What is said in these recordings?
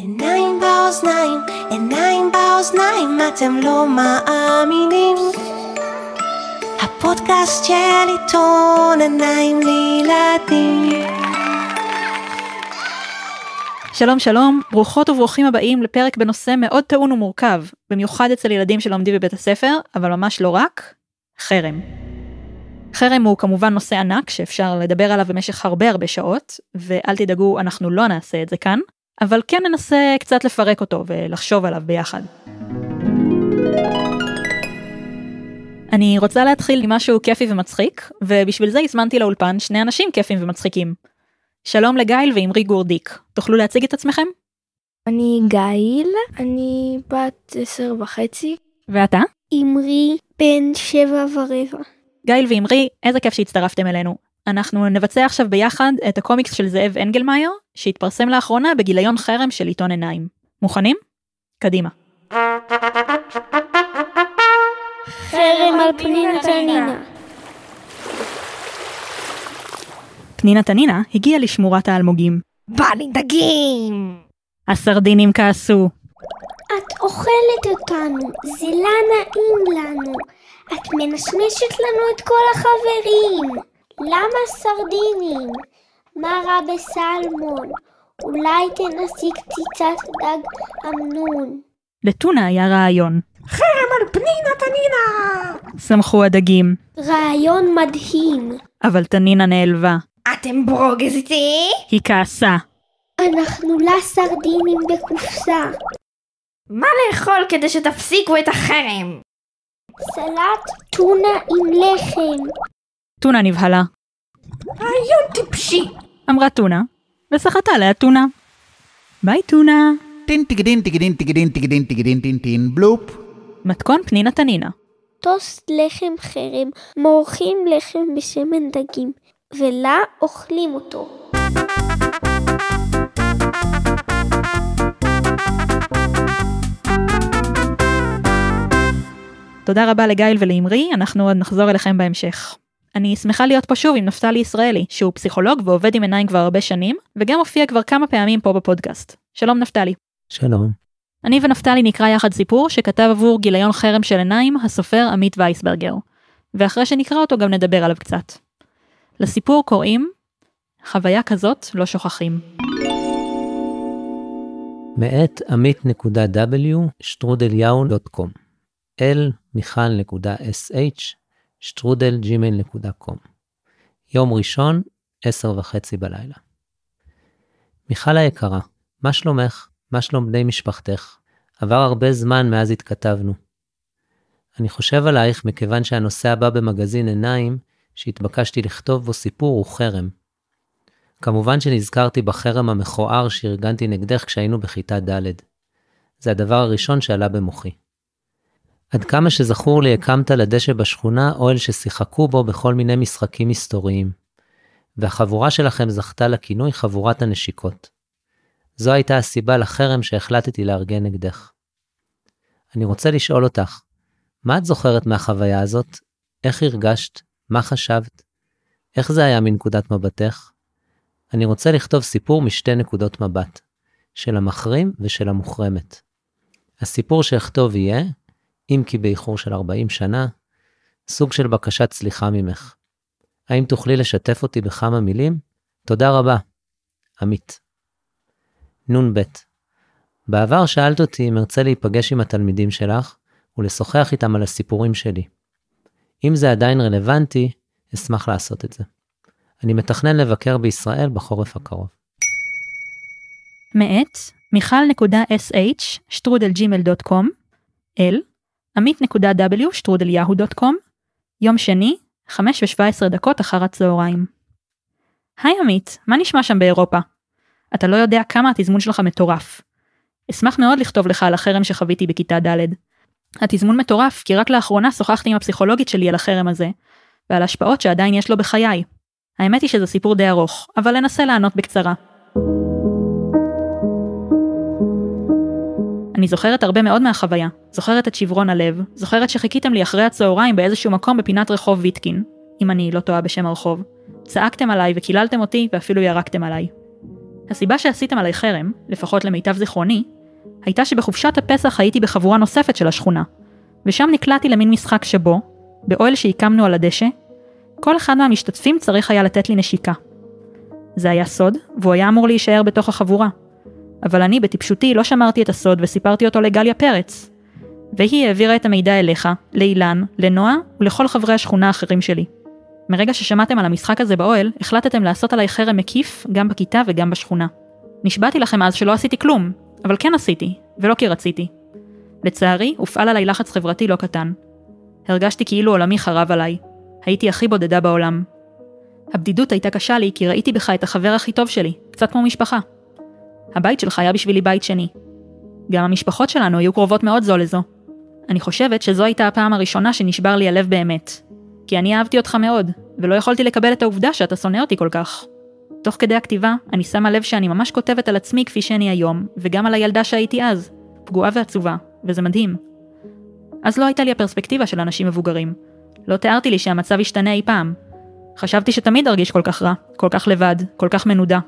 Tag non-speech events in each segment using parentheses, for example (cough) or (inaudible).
עיניים באוזניים, עיניים באוזניים, אתם לא מאמינים. הפודקאסט של עיתון עיניים לילדים. שלום שלום, ברוכות וברוכים הבאים לפרק בנושא מאוד טעון ומורכב, במיוחד אצל ילדים שלומדים בבית הספר, אבל ממש לא רק, חרם. חרם הוא כמובן נושא ענק שאפשר לדבר עליו במשך הרבה הרבה שעות, ואל תדאגו, אנחנו לא נעשה את זה כאן, אבל כן ננסה קצת לפרק אותו ולחשוב עליו ביחד. אני רוצה להתחיל עם משהו כיפי ומצחיק, ובשביל זה הזמנתי לאולפן שני אנשים כיפים ומצחיקים. שלום לגיל ועמרי גורדיק, תוכלו להציג את עצמכם? אני גיל, אני בת עשר וחצי. ואתה? אמרי, בן שבע ורבע. גיל ועמרי, איזה כיף שהצטרפתם אלינו. אנחנו נבצע עכשיו ביחד את הקומיקס של זאב אנגלמאייר, שהתפרסם לאחרונה בגיליון חרם של עיתון עיניים. מוכנים? קדימה. חרם על פנינה תנינה. פנינה תנינה הגיעה לשמורת האלמוגים. בא לי דגים! הסרדינים כעסו. את אוכלת אותנו, זה לא נעים לנו. את מנשמשת לנו את כל החברים. למה סרדינים? מה רע בסלמון? אולי תנסי קציצת דג אמנון. לטונה היה רעיון. חרם על פנינה תנינה! שמחו הדגים, רעיון מדהים. אבל תנינה נעלבה. אתם ברוגזתי? היא כעסה. אנחנו לה סרדינים בקופסה. מה לאכול כדי שתפסיקו את החרם? סלט טונה עם לחם. טונה נבהלה. רעיון טיפשי. אמרה טונה, וסחטה עליה טונה. ביי טונה. טין טיגדין טיגדין טיגדין טיגדין טיגדין טין טין בלופ. מתכון פנינה תנינה. טוסט לחם חרם, מורחים לחם בשמן דגים, ולה אוכלים אותו. תודה רבה לגיל ולאמרי, אנחנו עוד נחזור אליכם בהמשך. אני שמחה להיות פה שוב עם נפתלי ישראלי, שהוא פסיכולוג ועובד עם עיניים כבר הרבה שנים, וגם הופיע כבר כמה פעמים פה בפודקאסט. שלום נפתלי. שלום. אני ונפתלי נקרא יחד סיפור שכתב עבור גיליון חרם של עיניים הסופר עמית וייסברגר. ואחרי שנקרא אותו גם נדבר עליו קצת. לסיפור קוראים חוויה כזאת לא שוכחים. מאת עמית.w שטרודל Yahoo.com אל מיכל.sh שטרודל Gmail.com יום ראשון, עשר וחצי בלילה. מיכל היקרה, מה שלומך? מה שלום בני משפחתך? עבר הרבה זמן מאז התכתבנו. אני חושב עלייך מכיוון שהנושא הבא במגזין עיניים שהתבקשתי לכתוב בו סיפור הוא חרם. כמובן שנזכרתי בחרם המכוער שארגנתי נגדך כשהיינו בכיתה ד'. זה הדבר הראשון שעלה במוחי. עד כמה שזכור לי הקמת לדשא בשכונה אוהל ששיחקו בו בכל מיני משחקים מסתוריים. והחבורה שלכם זכתה לכינוי חבורת הנשיקות. זו הייתה הסיבה לחרם שהחלטתי לארגן נגדך. אני רוצה לשאול אותך, מה את זוכרת מהחוויה הזאת? איך הרגשת? מה חשבת? איך זה היה מנקודת מבטך? אני רוצה לכתוב סיפור משתי נקודות מבט, של המחרים ושל המוחרמת. הסיפור שאכתוב יהיה, אם כי באיחור של 40 שנה, סוג של בקשת סליחה ממך. האם תוכלי לשתף אותי בכמה מילים? תודה רבה. עמית. נ"ב בעבר שאלת אותי אם ארצה להיפגש עם התלמידים שלך ולשוחח איתם על הסיפורים שלי. אם זה עדיין רלוונטי, אשמח לעשות את זה. אני מתכנן לבקר בישראל בחורף הקרוב. מאת מיכל.sh שטרודלג'ימל.קום אל עמית.w שטרודליהו.קום יום שני, 5 ו-17 דקות אחר הצהריים. היי עמית, מה נשמע שם באירופה? אתה לא יודע כמה התזמון שלך מטורף. אשמח מאוד לכתוב לך על החרם שחוויתי בכיתה ד'. התזמון מטורף כי רק לאחרונה שוחחתי עם הפסיכולוגית שלי על החרם הזה, ועל ההשפעות שעדיין יש לו בחיי. האמת היא שזה סיפור די ארוך, אבל אנסה לענות בקצרה. אני זוכרת הרבה מאוד מהחוויה. זוכרת את שברון הלב, זוכרת שחיכיתם לי אחרי הצהריים באיזשהו מקום בפינת רחוב ויטקין, אם אני לא טועה בשם הרחוב. צעקתם עליי וקיללתם אותי ואפילו ירקתם עליי. הסיבה שעשיתם עליי חרם, לפחות למיטב זיכרוני, הייתה שבחופשת הפסח הייתי בחבורה נוספת של השכונה, ושם נקלעתי למין משחק שבו, באוהל שהקמנו על הדשא, כל אחד מהמשתתפים צריך היה לתת לי נשיקה. זה היה סוד, והוא היה אמור להישאר בתוך החבורה. אבל אני, בטיפשותי, לא שמרתי את הסוד וסיפרתי אותו לגליה פרץ. והיא העבירה את המידע אליך, לאילן, לנועה ולכל חברי השכונה האחרים שלי. מרגע ששמעתם על המשחק הזה באוהל, החלטתם לעשות עליי חרם מקיף, גם בכיתה וגם בשכונה. נשבעתי לכם אז שלא עשיתי כלום, אבל כן עשיתי, ולא כי רציתי. לצערי, הופעל עליי לחץ חברתי לא קטן. הרגשתי כאילו עולמי חרב עליי. הייתי הכי בודדה בעולם. הבדידות הייתה קשה לי כי ראיתי בך את החבר הכי טוב שלי, קצת כמו משפחה. הבית שלך היה בשבילי בית שני. גם המשפחות שלנו היו קרובות מאוד זו לזו. אני חושבת שזו הייתה הפעם הראשונה שנשבר לי הלב באמת. כי אני אהבתי אותך מאוד, ולא יכולתי לקבל את העובדה שאתה שונא אותי כל כך. תוך כדי הכתיבה, אני שמה לב שאני ממש כותבת על עצמי כפי שאני היום, וגם על הילדה שהייתי אז, פגועה ועצובה, וזה מדהים. אז לא הייתה לי הפרספקטיבה של אנשים מבוגרים. לא תיארתי לי שהמצב ישתנה אי פעם. חשבתי שתמיד ארגיש כל כך רע, כל כך לבד, כל כך מנודה.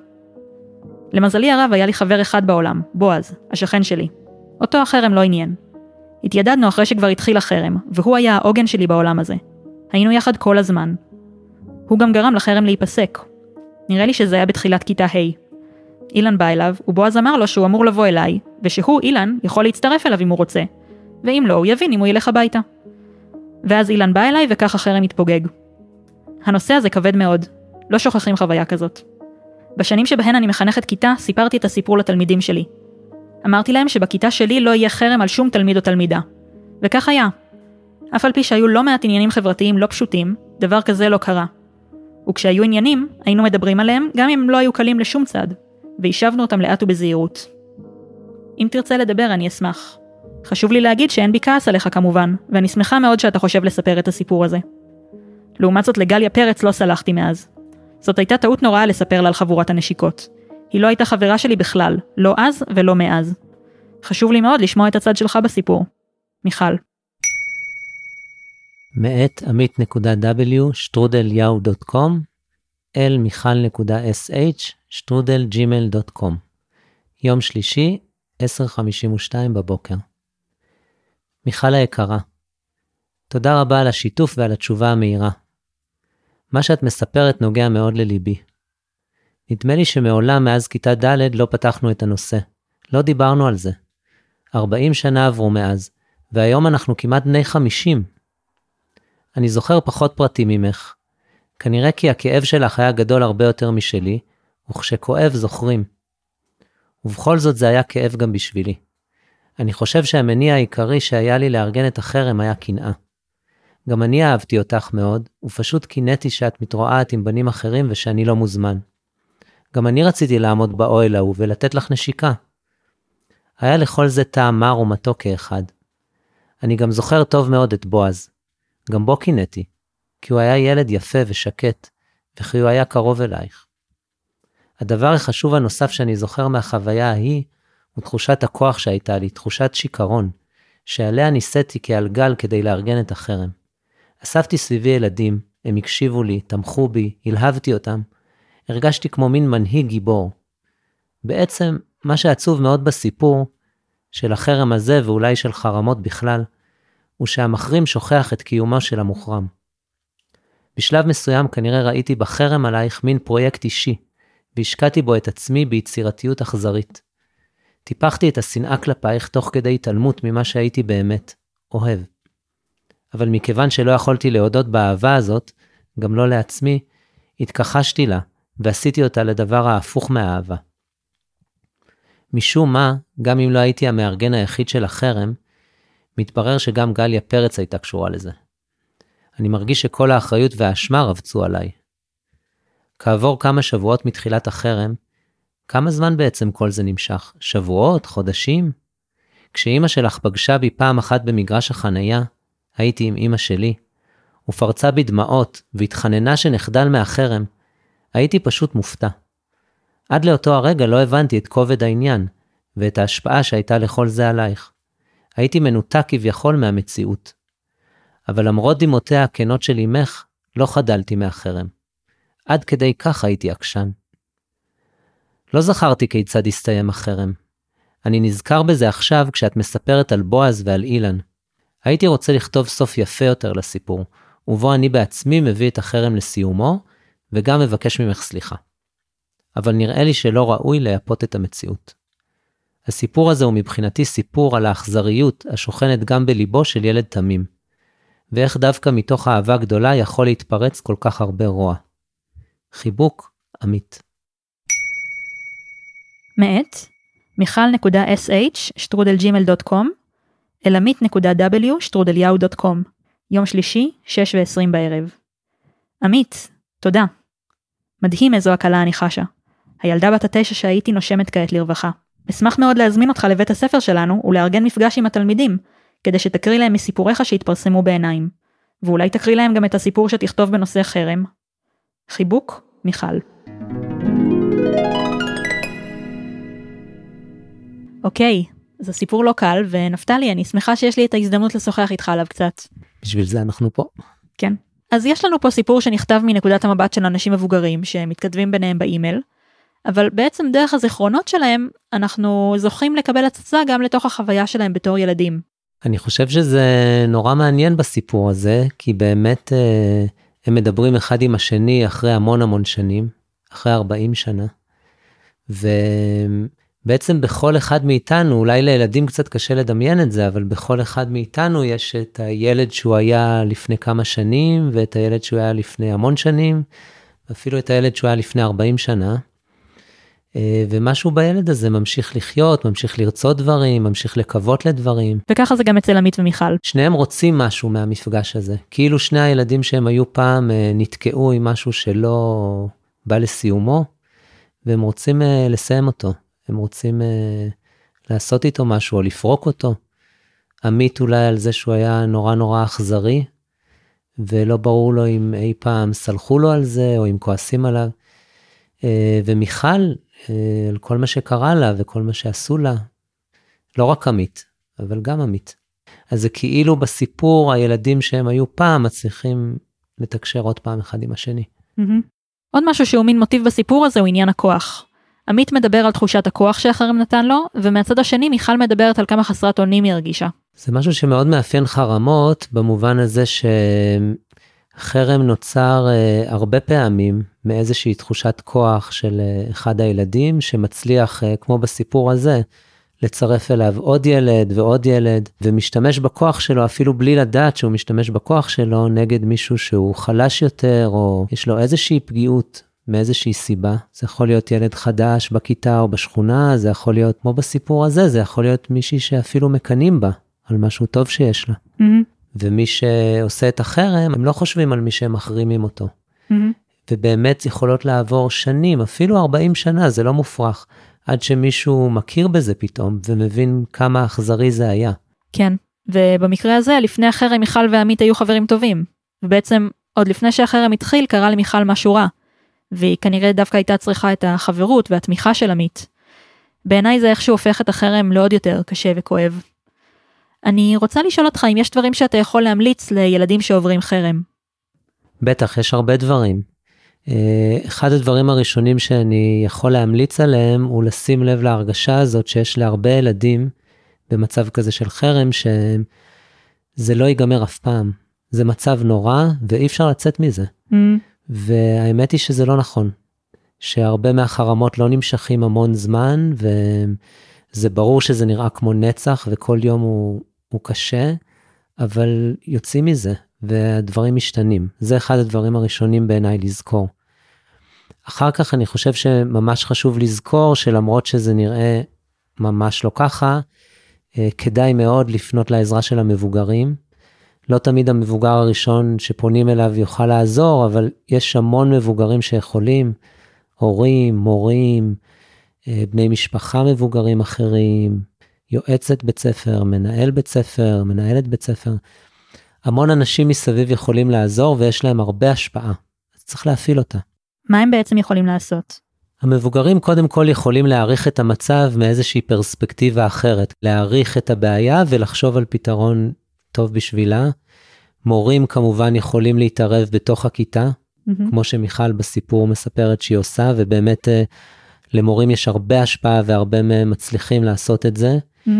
למזלי הרב היה לי חבר אחד בעולם, בועז, השכן שלי. אותו החרם לא עניין. התיידדנו אחרי שכבר התחיל החרם, והוא היה העוגן שלי בעולם הזה. היינו יחד כל הזמן. הוא גם גרם לחרם להיפסק. נראה לי שזה היה בתחילת כיתה ה'. אילן בא אליו, ובועז אמר לו שהוא אמור לבוא אליי, ושהוא, אילן, יכול להצטרף אליו אם הוא רוצה. ואם לא, הוא יבין אם הוא ילך הביתה. ואז אילן בא אליי וכך החרם התפוגג. הנושא הזה כבד מאוד. לא שוכחים חוויה כזאת. בשנים שבהן אני מחנכת כיתה, סיפרתי את הסיפור לתלמידים שלי. אמרתי להם שבכיתה שלי לא יהיה חרם על שום תלמיד או תלמידה. וכך היה. אף על פי שהיו לא מעט עניינים חברתיים לא פשוטים, דבר כזה לא קרה. וכשהיו עניינים, היינו מדברים עליהם גם אם הם לא היו קלים לשום צד, והשבנו אותם לאט ובזהירות. אם תרצה לדבר, אני אשמח. חשוב לי להגיד שאין בי כעס עליך כמובן, ואני שמחה מאוד שאתה חושב לספר את הסיפור הזה. לעומת זאת לגליה פרץ לא סלחתי מאז. זאת הייתה טעות נוראה לספר לה על חבורת הנשיקות. היא לא הייתה חברה שלי בכלל, לא אז ולא מאז. חשוב לי מאוד לשמוע את הצד שלך בסיפור. מיכל. מאת עמית.w שטרודל יאו.קום אל מיכל.sh שטרודל ג'ימל.קום יום שלישי, 10:52 בבוקר. מיכל היקרה, תודה רבה על השיתוף ועל התשובה המהירה. מה שאת מספרת נוגע מאוד לליבי. נדמה לי שמעולם מאז כיתה ד' לא פתחנו את הנושא. לא דיברנו על זה. 40 שנה עברו מאז, והיום אנחנו כמעט בני 50. אני זוכר פחות פרטים ממך. כנראה כי הכאב שלך היה גדול הרבה יותר משלי, וכשכואב זוכרים. ובכל זאת זה היה כאב גם בשבילי. אני חושב שהמניע העיקרי שהיה לי לארגן את החרם היה קנאה. גם אני אהבתי אותך מאוד, ופשוט קינאתי שאת מתרועעת עם בנים אחרים ושאני לא מוזמן. גם אני רציתי לעמוד באוהל ההוא ולתת לך נשיקה. היה לכל זה טעם מר ומתוק כאחד. אני גם זוכר טוב מאוד את בועז. גם בו קינאתי, כי הוא היה ילד יפה ושקט, וכי הוא היה קרוב אלייך. הדבר החשוב הנוסף שאני זוכר מהחוויה ההיא, הוא תחושת הכוח שהייתה לי, תחושת שיכרון, שעליה נישאתי כעל גל כדי לארגן את החרם. אספתי סביבי ילדים, הם הקשיבו לי, תמכו בי, הלהבתי אותם. הרגשתי כמו מין מנהיג גיבור. בעצם, מה שעצוב מאוד בסיפור, של החרם הזה ואולי של חרמות בכלל, הוא שהמחרים שוכח את קיומו של המוחרם. בשלב מסוים כנראה ראיתי בחרם עלייך מין פרויקט אישי, והשקעתי בו את עצמי ביצירתיות אכזרית. טיפחתי את השנאה כלפייך תוך כדי התעלמות ממה שהייתי באמת, אוהב. אבל מכיוון שלא יכולתי להודות באהבה הזאת, גם לא לעצמי, התכחשתי לה, ועשיתי אותה לדבר ההפוך מהאהבה. משום מה, גם אם לא הייתי המארגן היחיד של החרם, מתברר שגם גליה פרץ הייתה קשורה לזה. אני מרגיש שכל האחריות והאשמה רבצו עליי. כעבור כמה שבועות מתחילת החרם, כמה זמן בעצם כל זה נמשך? שבועות? חודשים? כשאימא שלך פגשה בי פעם אחת במגרש החנייה, הייתי עם אימא שלי, ופרצה בי דמעות והתחננה שנחדל מהחרם, הייתי פשוט מופתע. עד לאותו הרגע לא הבנתי את כובד העניין, ואת ההשפעה שהייתה לכל זה עלייך. הייתי מנותק כביכול מהמציאות. אבל למרות דמעותיה הכנות של אמך, לא חדלתי מהחרם. עד כדי כך הייתי עקשן. לא זכרתי כיצד הסתיים החרם. אני נזכר בזה עכשיו כשאת מספרת על בועז ועל אילן. הייתי רוצה לכתוב סוף יפה יותר לסיפור, ובו אני בעצמי מביא את החרם לסיומו, וגם מבקש ממך סליחה. אבל נראה לי שלא ראוי לייפות את המציאות. הסיפור הזה הוא מבחינתי סיפור על האכזריות השוכנת גם בליבו של ילד תמים, ואיך דווקא מתוך אהבה גדולה יכול להתפרץ כל כך הרבה רוע. חיבוק, עמית. מאת מיכל.sh שטרודלג'ימל.קום שטרודליהו.קום יום שלישי, 6 ו-20 בערב. עמית, תודה. מדהים איזו הקלה אני חשה. הילדה בת התשע שהייתי נושמת כעת לרווחה. אשמח מאוד להזמין אותך לבית הספר שלנו ולארגן מפגש עם התלמידים, כדי שתקריא להם מסיפוריך שהתפרסמו בעיניים. ואולי תקריא להם גם את הסיפור שתכתוב בנושא חרם. חיבוק, מיכל. אוקיי, זה סיפור לא קל, ונפתלי, אני שמחה שיש לי את ההזדמנות לשוחח איתך עליו קצת. בשביל זה אנחנו פה. כן. אז יש לנו פה סיפור שנכתב מנקודת המבט של אנשים מבוגרים שמתכתבים ביניהם באימייל, אבל בעצם דרך הזיכרונות שלהם אנחנו זוכים לקבל הצצה גם לתוך החוויה שלהם בתור ילדים. אני חושב שזה נורא מעניין בסיפור הזה, כי באמת אה, הם מדברים אחד עם השני אחרי המון המון שנים, אחרי 40 שנה. ובעצם בכל אחד מאיתנו, אולי לילדים קצת קשה לדמיין את זה, אבל בכל אחד מאיתנו יש את הילד שהוא היה לפני כמה שנים, ואת הילד שהוא היה לפני המון שנים, ואפילו את הילד שהוא היה לפני 40 שנה. אה, ומשהו בילד הזה ממשיך לחיות, ממשיך לרצות דברים, ממשיך לקוות לדברים. וככה זה גם אצל עמית ומיכל. שניהם רוצים משהו מהמפגש הזה. כאילו שני הילדים שהם היו פעם אה, נתקעו עם משהו שלא בא לסיומו, והם רוצים אה, לסיים אותו. הם רוצים לעשות איתו משהו או לפרוק אותו. עמית אולי על זה שהוא היה נורא נורא אכזרי, ולא ברור לו אם אי פעם סלחו לו על זה, או אם כועסים עליו. ומיכל, אה, על כל מה שקרה לה וכל מה שעשו לה. לא רק עמית, אבל גם עמית. אז זה כאילו בסיפור הילדים שהם היו פעם מצליחים לתקשר עוד פעם אחד עם השני. Mm-hmm. עוד משהו שהוא מין מוטיב בסיפור הזה הוא עניין הכוח. עמית מדבר על תחושת הכוח שאחרים נתן לו, ומהצד השני מיכל מדברת על כמה חסרת אונים היא הרגישה. זה משהו שמאוד מאפיין חרמות, במובן הזה שחרם נוצר uh, הרבה פעמים מאיזושהי תחושת כוח של אה, אחד הילדים שמצליח, אה, כמו בסיפור הזה, לצרף אליו עוד ילד ועוד ילד, ומשתמש בכוח שלו אפילו בלי לדעת שהוא משתמש בכוח שלו נגד מישהו שהוא חלש יותר, או יש לו איזושהי פגיעות מאיזושהי סיבה. זה יכול להיות ילד חדש בכיתה או בשכונה, זה יכול להיות, כמו בסיפור הזה, זה יכול להיות מישהי שאפילו מקנאים בה על משהו טוב שיש לה. Mm-hmm. ומי שעושה את החרם, הם לא חושבים על מי שהם מחרימים אותו. Mm-hmm. ובאמת יכולות לעבור שנים, אפילו 40 שנה, זה לא מופרך, עד שמישהו מכיר בזה פתאום ומבין כמה אכזרי זה היה. כן, ובמקרה הזה, לפני החרם מיכל ועמית היו חברים טובים, ובעצם עוד לפני שהחרם התחיל קרה למיכל משהו רע, והיא כנראה דווקא הייתה צריכה את החברות והתמיכה של עמית. בעיניי זה איכשהו הופך את החרם לעוד יותר קשה וכואב. אני רוצה לשאול אותך אם יש דברים שאתה יכול להמליץ לילדים שעוברים חרם. בטח, יש הרבה דברים. אה, אחד הדברים הראשונים שאני יכול להמליץ עליהם הוא לשים לב להרגשה הזאת שיש להרבה ילדים במצב כזה של חרם שזה לא ייגמר אף פעם. זה מצב נורא ואי אפשר לצאת מזה. Mm. והאמת היא שזה לא נכון. שהרבה מהחרמות לא נמשכים המון זמן וזה ברור שזה נראה כמו נצח וכל יום הוא, הוא קשה, אבל יוצאים מזה והדברים משתנים. זה אחד הדברים הראשונים בעיניי לזכור. אחר כך אני חושב שממש חשוב לזכור שלמרות שזה נראה ממש לא ככה, אה, כדאי מאוד לפנות לעזרה של המבוגרים. לא תמיד המבוגר הראשון שפונים אליו יוכל לעזור, אבל יש המון מבוגרים שיכולים, הורים, מורים, אה, בני משפחה מבוגרים אחרים, יועצת בית ספר, מנהל בית ספר, מנהלת בית ספר. המון אנשים מסביב יכולים לעזור ויש להם הרבה השפעה, אז צריך להפעיל אותה. מה הם בעצם יכולים לעשות? המבוגרים קודם כל יכולים להעריך את המצב מאיזושהי פרספקטיבה אחרת, להעריך את הבעיה ולחשוב על פתרון טוב בשבילה. מורים כמובן יכולים להתערב בתוך הכיתה, mm-hmm. כמו שמיכל בסיפור מספרת שהיא עושה, ובאמת uh, למורים יש הרבה השפעה והרבה מהם מצליחים לעשות את זה. Mhm.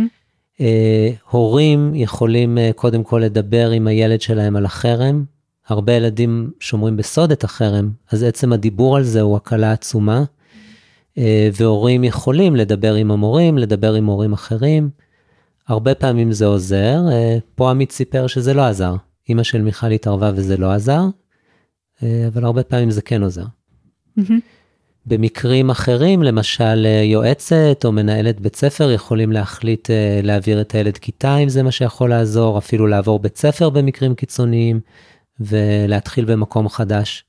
אה, הורים יכולים אה, קודם כל לדבר עם הילד שלהם על החרם. הרבה ילדים שומרים בסוד את החרם, אז עצם הדיבור על זה הוא הקלה עצומה. אה, והורים יכולים לדבר עם המורים, לדבר עם מורים אחרים. הרבה פעמים זה עוזר. אה, פה עמית סיפר שזה לא עזר. אימא של מיכל התערבה וזה לא עזר, אה, אבל הרבה פעמים זה כן עוזר. Mhm. במקרים אחרים, למשל אה, יועצת או מנהלת בית ספר יכולים להחליט להעביר את הילד כיתה אם זה מה שיכול לעזור, אפילו לעבור בית ספר במקרים קיצוניים ולהתחיל במקום חדש.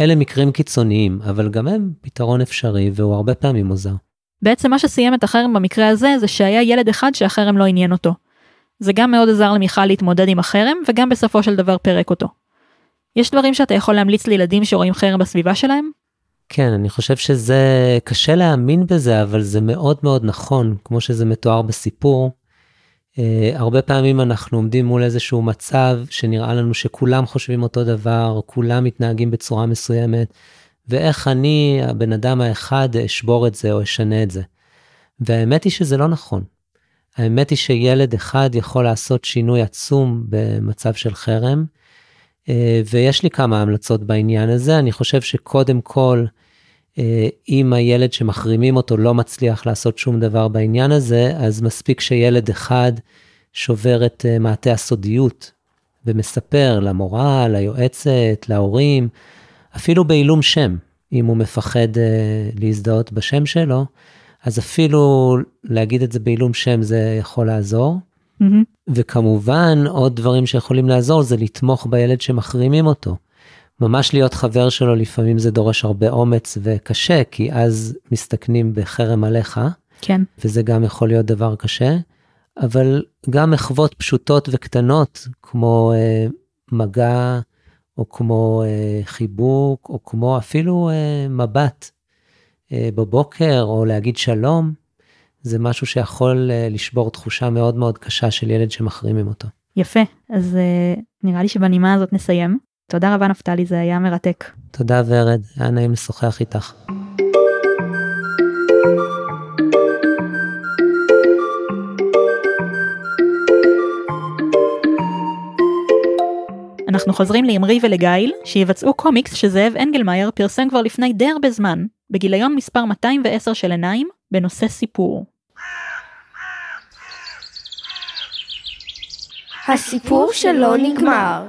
אלה מקרים קיצוניים, אבל גם הם פתרון אפשרי והוא הרבה פעמים עוזר. בעצם מה שסיים את החרם במקרה הזה זה שהיה ילד אחד שהחרם לא עניין אותו. זה גם מאוד עזר למיכל להתמודד עם החרם וגם בסופו של דבר פירק אותו. יש דברים שאתה יכול להמליץ לילדים שרואים חרם בסביבה שלהם? כן, אני חושב שזה קשה להאמין בזה, אבל זה מאוד מאוד נכון, כמו שזה מתואר בסיפור. Uh, הרבה פעמים אנחנו עומדים מול איזשהו מצב שנראה לנו שכולם חושבים אותו דבר, כולם מתנהגים בצורה מסוימת, ואיך אני, הבן אדם האחד, אשבור את זה או אשנה את זה. והאמת היא שזה לא נכון. האמת היא שילד אחד יכול לעשות שינוי עצום במצב של חרם, אה, ויש לי כמה המלצות בעניין הזה. אני חושב שקודם כל, אה, אם הילד שמחרימים אותו לא מצליח לעשות שום דבר בעניין הזה, אז מספיק שילד אחד שובר את אה, מעטה הסודיות ומספר למורה, ליועצת, להורים, אפילו בעילום שם, אם הוא מפחד להזדהות בשם שלו, אז אפילו להגיד את זה בעילום שם זה יכול לעזור. Mhm. וכמובן, עוד דברים שיכולים לעזור זה לתמוך בילד שמחרימים אותו. ממש להיות חבר שלו לפעמים זה דורש הרבה אומץ וקשה, כי אז מסתכנים בחרם עליך, כן. וזה גם יכול להיות דבר קשה, אבל גם מחוות פשוטות וקטנות, כמו אה, מגע, או כמו אה, חיבוק, או כמו אפילו אה, מבט אה, בבוקר, או להגיד שלום, זה משהו שיכול אה, לשבור תחושה מאוד מאוד קשה של ילד שמחרימים אותו. יפה, אז uh, נראה לי שבנימה הזאת נסיים. תודה רבה נפתלי, זה היה מרתק. תודה ורד, היה נעים לשוחח איתך. אנחנו חוזרים לאמרי ולגיל, שיבצעו קומיקס שזאב אנגלמאייר פרסם כבר לפני די הרבה זמן, בגיליון מספר 210 של עיניים, בנושא סיפור. הסיפור שלא נגמר.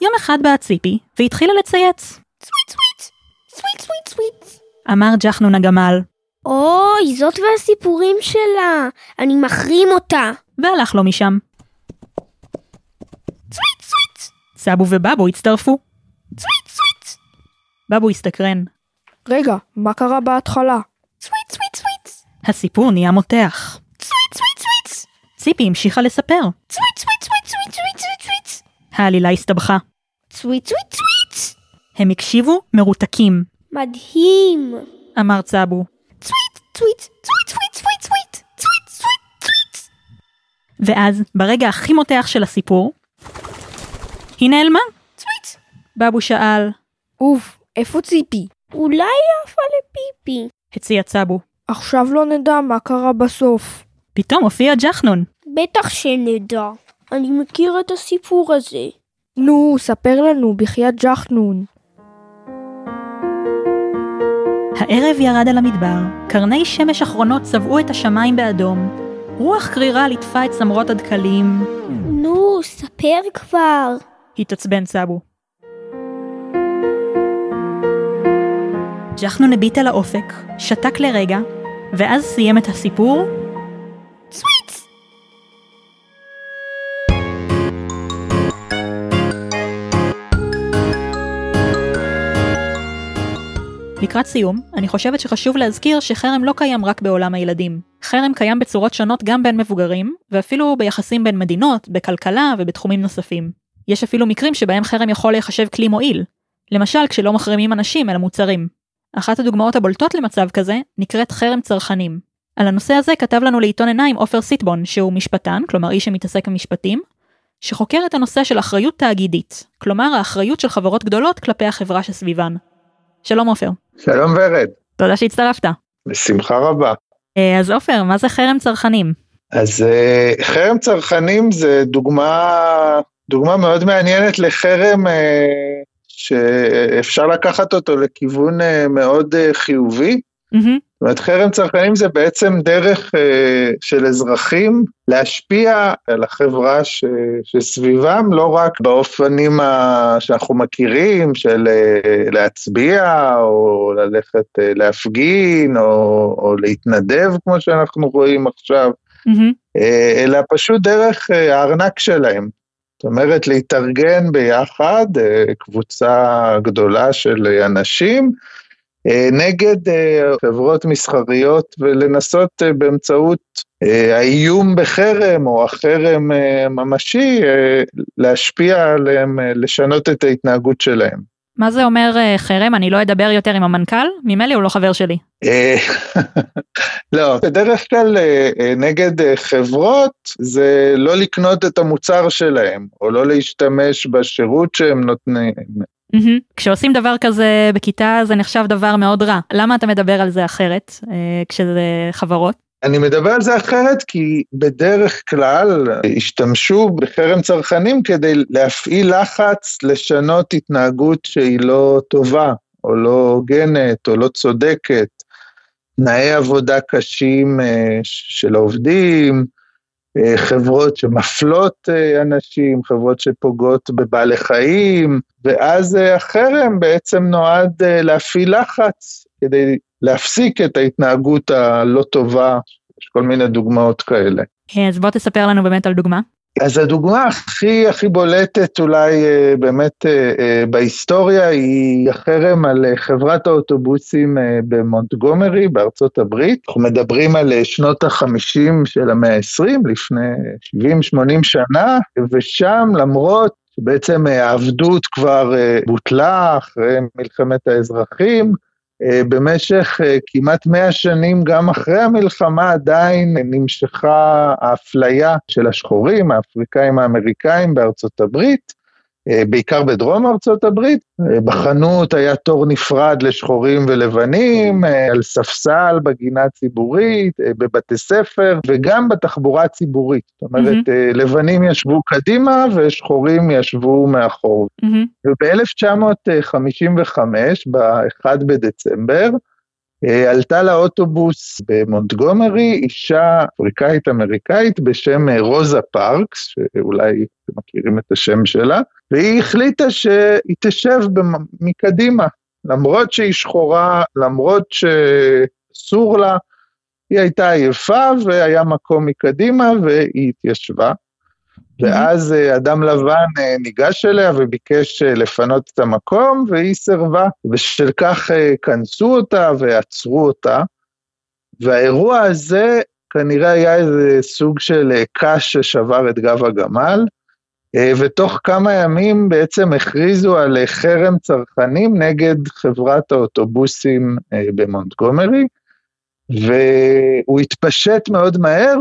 יום אחד באה ציפי, והתחילה לצייץ. סוויט סוויט, סוויט סוויט סוויט. אמר ג'חנון הגמל, אוי, זאת והסיפורים שלה. אני מחרים אותה. והלך לו משם. סבו ובבו הצטרפו. סוויט סוויט, בבו הסתקרן. רגע, מה קרה בהתחלה? סוויט סוויט סוויט, הסיפור נהיה מותח. סוויט סוויט סוויט, ציפי המשיכה לספר. סוויט סוויט סוויט סוויט סוויט סוויט סוויט, העלילה הסתבכה. סוויט סוויט סוויט. הם הקשיבו מרותקים, מדהים. אמר צבו. סוויט סוויט סוויט סוויט סוויט סוויט סוויט סוויט סוויט. ואז, ברגע הכי מותח של הסיפור, היא נעלמה. סוויט. בבו שאל, אוף, איפה ציפי? אולי היא עפה לפיפי. הציע צבו. עכשיו לא נדע מה קרה בסוף. פתאום הופיע ג'חנון. בטח שנדע. אני מכיר את הסיפור הזה. נו, ספר לנו, בחייאת ג'חנון. הערב ירד על המדבר, קרני שמש אחרונות צבעו את השמיים באדום, רוח קרירה ליטפה את צמרות הדקלים, נו, ספר כבר. התעצבן סבו. ג'חנון הביט אל האופק, שתק לרגע, ואז סיים את הסיפור, סוויט. לקראת סיום, אני חושבת שחשוב להזכיר שחרם לא קיים רק בעולם הילדים. חרם קיים בצורות שונות גם בין מבוגרים, ואפילו ביחסים בין מדינות, בכלכלה ובתחומים נוספים. יש אפילו מקרים שבהם חרם יכול להיחשב כלי מועיל. למשל, כשלא מחרימים אנשים אלא מוצרים. אחת הדוגמאות הבולטות למצב כזה נקראת חרם צרכנים. על הנושא הזה כתב לנו לעיתון עיניים עופר סיטבון, שהוא משפטן, כלומר איש שמתעסק במשפטים, שחוקר את הנושא של אחריות תאגידית, כלומר האחריות של חברות גדולות כלפי החברה שסביבן. שלום עופר. שלום ורד. תודה שהצטרפת. בשמחה רבה. אה, אז עופר, מה זה חרם צרכנים? אז אה, חרם צרכנים זה דוגמה, דוגמה מאוד מעניינת לחרם אה, שאפשר לקחת אותו לכיוון אה, מאוד אה, חיובי. מהמם, זאת אומרת, חרם צרכנים זה בעצם דרך אה, של אזרחים להשפיע על החברה ש, שסביבם, לא רק באופנים ה, שאנחנו מכירים, של אה, להצביע, או ללכת אה, להפגין, או, או להתנדב, כמו שאנחנו רואים עכשיו, מהמם, אה, אלא פשוט דרך אה, הארנק שלהם. זאת אומרת, להתארגן ביחד, אה, קבוצה גדולה של אנשים, אה, נגד אה, חברות מסחריות ולנסות באמצעות האיום בחרם או החרם ממשי להשפיע עליהם, לשנות את ההתנהגות שלהם. מה זה אומר אה, חרם? אני לא אדבר יותר עם המנכ"ל? ממילא הוא לא חבר שלי. אה, (laughs) לא, בדרך כלל אה, נגד חברות זה לא לקנות את המוצר שלהם, או לא להשתמש בשירות שהם נותנים. מהמם. כשעושים דבר כזה בכיתה זה נחשב דבר מאוד רע. למה אתה מדבר על זה אחרת כשזה חברות? אני מדבר על זה אחרת כי בדרך כלל השתמשו בחרם צרכנים כדי להפעיל לחץ לשנות התנהגות שהיא לא טובה, או לא הוגנת, או לא צודקת. תנאי עבודה קשים אה, של העובדים, אה, חברות שמפלות אה, אנשים, חברות שפוגעות בבעלי חיים, ואז החרם בעצם נועד להפעיל לחץ כדי להפסיק את ההתנהגות הלא טובה, יש כל מיני דוגמאות כאלה. אה, אז בוא תספר לנו באמת על דוגמה. אז הדוגמה הכי הכי בולטת אולי אה, באמת אה, בהיסטוריה היא החרם על חברת האוטובוסים במונטגומרי בארצות הברית. אנחנו מדברים על שנות החמישים של המאה העשרים, לפני 70-80 שנה, ושם למרות שבעצם העבדות כבר בוטלה אחרי מלחמת האזרחים, במשך אה, כמעט 100 שנים, גם אחרי המלחמה, עדיין נמשכה האפליה של השחורים, האפריקאים האמריקאים בארצות הברית, אה, בעיקר בדרום ארצות הברית. אה, בחנות היה תור נפרד לשחורים ולבנים, אה, על ספסל בגינה הציבורית, אה, בבתי ספר, וגם בתחבורה הציבורית. זאת אומרת, אה, לבנים ישבו קדימה ושחורים ישבו מאחור. מהמם, וב-1955, ב-1 בדצמבר, אה, עלתה לאוטובוס במונטגומרי אישה אפריקאית אמריקאית בשם אה, רוזה פארקס, שאולי אתם מכירים את השם שלה, והיא החליטה שהיא תשב מקדימה, למרות שהיא שחורה, למרות שאסור לה, היא הייתה עייפה והיה מקום מקדימה והיא התיישבה. ואז אה, אדם לבן אה, ניגש אליה וביקש אה, לפנות את המקום, והיא סירבה. בשל כך כנסו אותה ועצרו אותה. והאירוע הזה כנראה היה איזה סוג של קש ששבר את גב הגמל, ותוך כמה ימים בעצם הכריזו על חרם צרכנים נגד חברת האוטובוסים במונטגומרי, והוא התפשט מאוד מהר,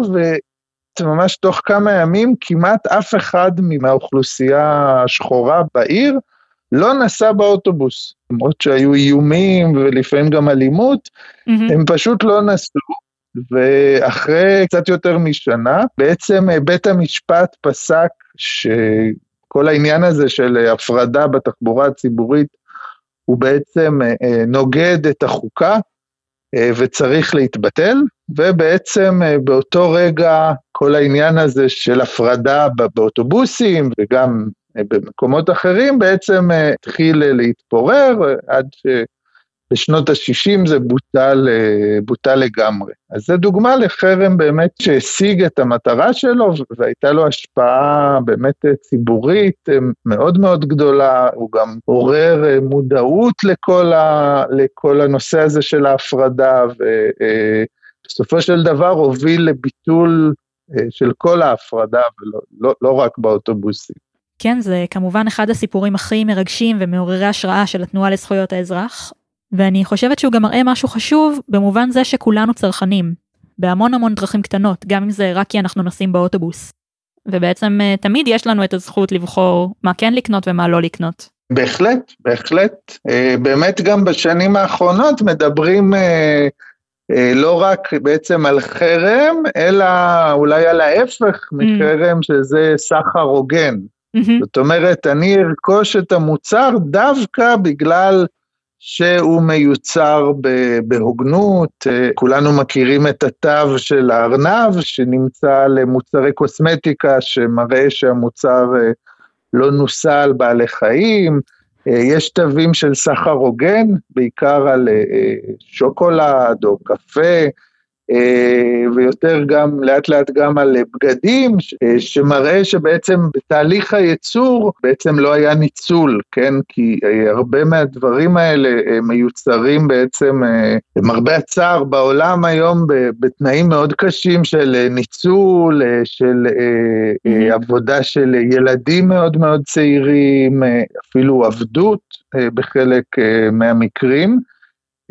וממש תוך כמה ימים כמעט אף אחד מהאוכלוסייה השחורה בעיר לא נסע באוטובוס, למרות שהיו איומים ולפעמים גם אלימות, מהמם. הם פשוט לא נסעו, ואחרי קצת יותר משנה, בעצם אה, בית המשפט פסק שכל העניין הזה של אה, הפרדה בתחבורה הציבורית הוא בעצם אה, נוגד את החוקה וצריך להתבטל, ובעצם אה, באותו רגע כל העניין הזה של הפרדה באוטובוסים וגם אה, במקומות אחרים בעצם אה, התחיל אה, להתפורר אה, עד ש... בשנות ה-60 זה בוטל, אה, בוטל לגמרי. אז זו דוגמה לחרם באמת שהשיג את המטרה שלו והייתה לו השפעה באמת אה, ציבורית אה, מאוד מאוד גדולה, הוא גם עורר מודעות לכל, ה, לכל הנושא הזה של ההפרדה ובסופו של דבר הוביל לביטול של כל ההפרדה ולא לא, לא רק באוטובוסים. כן, זה כמובן אחד הסיפורים הכי מרגשים ומעוררי השראה של התנועה לזכויות האזרח, ואני חושבת שהוא גם מראה משהו חשוב במובן זה שכולנו צרכנים, בהמון המון דרכים קטנות, גם אם זה רק כי אנחנו נוסעים באוטובוס. ובעצם אה, תמיד יש לנו את הזכות לבחור מה כן לקנות ומה לא לקנות. בהחלט, בהחלט. אה, באמת גם בשנים האחרונות מדברים אה, לא רק בעצם על חרם, אלא אולי על ההפך מחרם, שזה סחר הוגן. מהמם. זאת אומרת, אני ארכוש את המוצר דווקא בגלל שהוא מיוצר בהוגנות. אה, כולנו מכירים את התו של הארנב שנמצא למוצרי קוסמטיקה שמראה שהמוצר אה, לא נוסה על בעלי חיים. אה, יש תווים של סחר הוגן, בעיקר על שוקולד או קפה. אה, ויותר גם, לאט לאט גם על בגדים, אה, שמראה שבעצם בתהליך הייצור בעצם לא היה ניצול, כן? כי אה, הרבה מהדברים האלה מיוצרים בעצם, למרבה הצער, בעולם היום בתנאים מאוד קשים של ניצול, של אה, עבודה של ילדים מאוד מאוד צעירים, אפילו עבדות בחלק מהמקרים.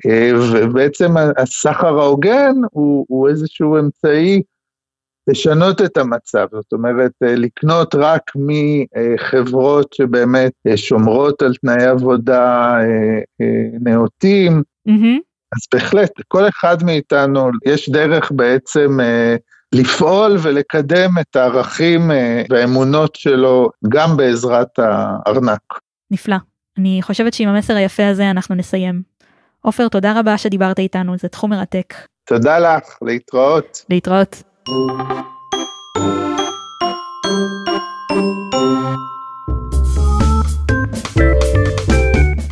אה, ובעצם הסחר ההוגן הוא, הוא איזשהו אמצעי לשנות את המצב, זאת אומרת אה, לקנות רק מחברות שבאמת אה, שומרות על תנאי עבודה נאותים, מהמם. אז בהחלט, כל אחד מאיתנו יש דרך בעצם לפעול ולקדם את הערכים והאמונות שלו גם בעזרת הארנק. נפלא. אני חושבת שעם המסר היפה הזה אנחנו נסיים. עופר, תודה רבה שדיברת איתנו, זה תחום מרתק. תודה לך, להתראות. להתראות.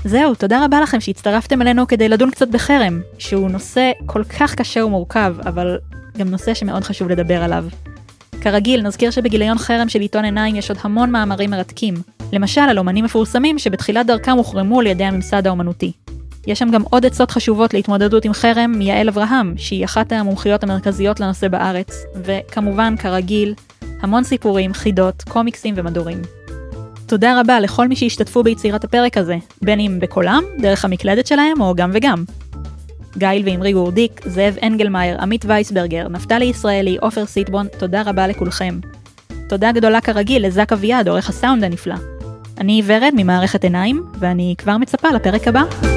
זהו, תודה רבה לכם שהצטרפתם אלינו כדי לדון קצת בחרם, שהוא נושא כל כך קשה ומורכב, אבל גם נושא שמאוד חשוב לדבר עליו. כרגיל, נזכיר שבגיליון חרם של עיתון עיניים יש עוד המון מאמרים מרתקים, למשל על אומנים מפורסמים שבתחילת דרכם הוחרמו על ידי הממסד האומנותי. יש שם גם עוד עצות חשובות להתמודדות עם חרם מיעל אברהם, שהיא אחת המומחיות המרכזיות לנושא בארץ, וכמובן, כרגיל, המון סיפורים, חידות, קומיקסים ומדורים. תודה רבה לכל מי שהשתתפו ביצירת הפרק הזה, בין אם בקולם, דרך המקלדת שלהם, או גם וגם. גיל ואמרי גורדיק, זאב אנגלמאייר, עמית וייסברגר, נפתלי ישראלי, עופר סיטבון, תודה רבה לכולכם. תודה גדולה כרגיל לזק אביעד, עורך הסאונד הנפלא. אני ורד ממערכת עיניים, ואני כבר מצפה לפרק הבא.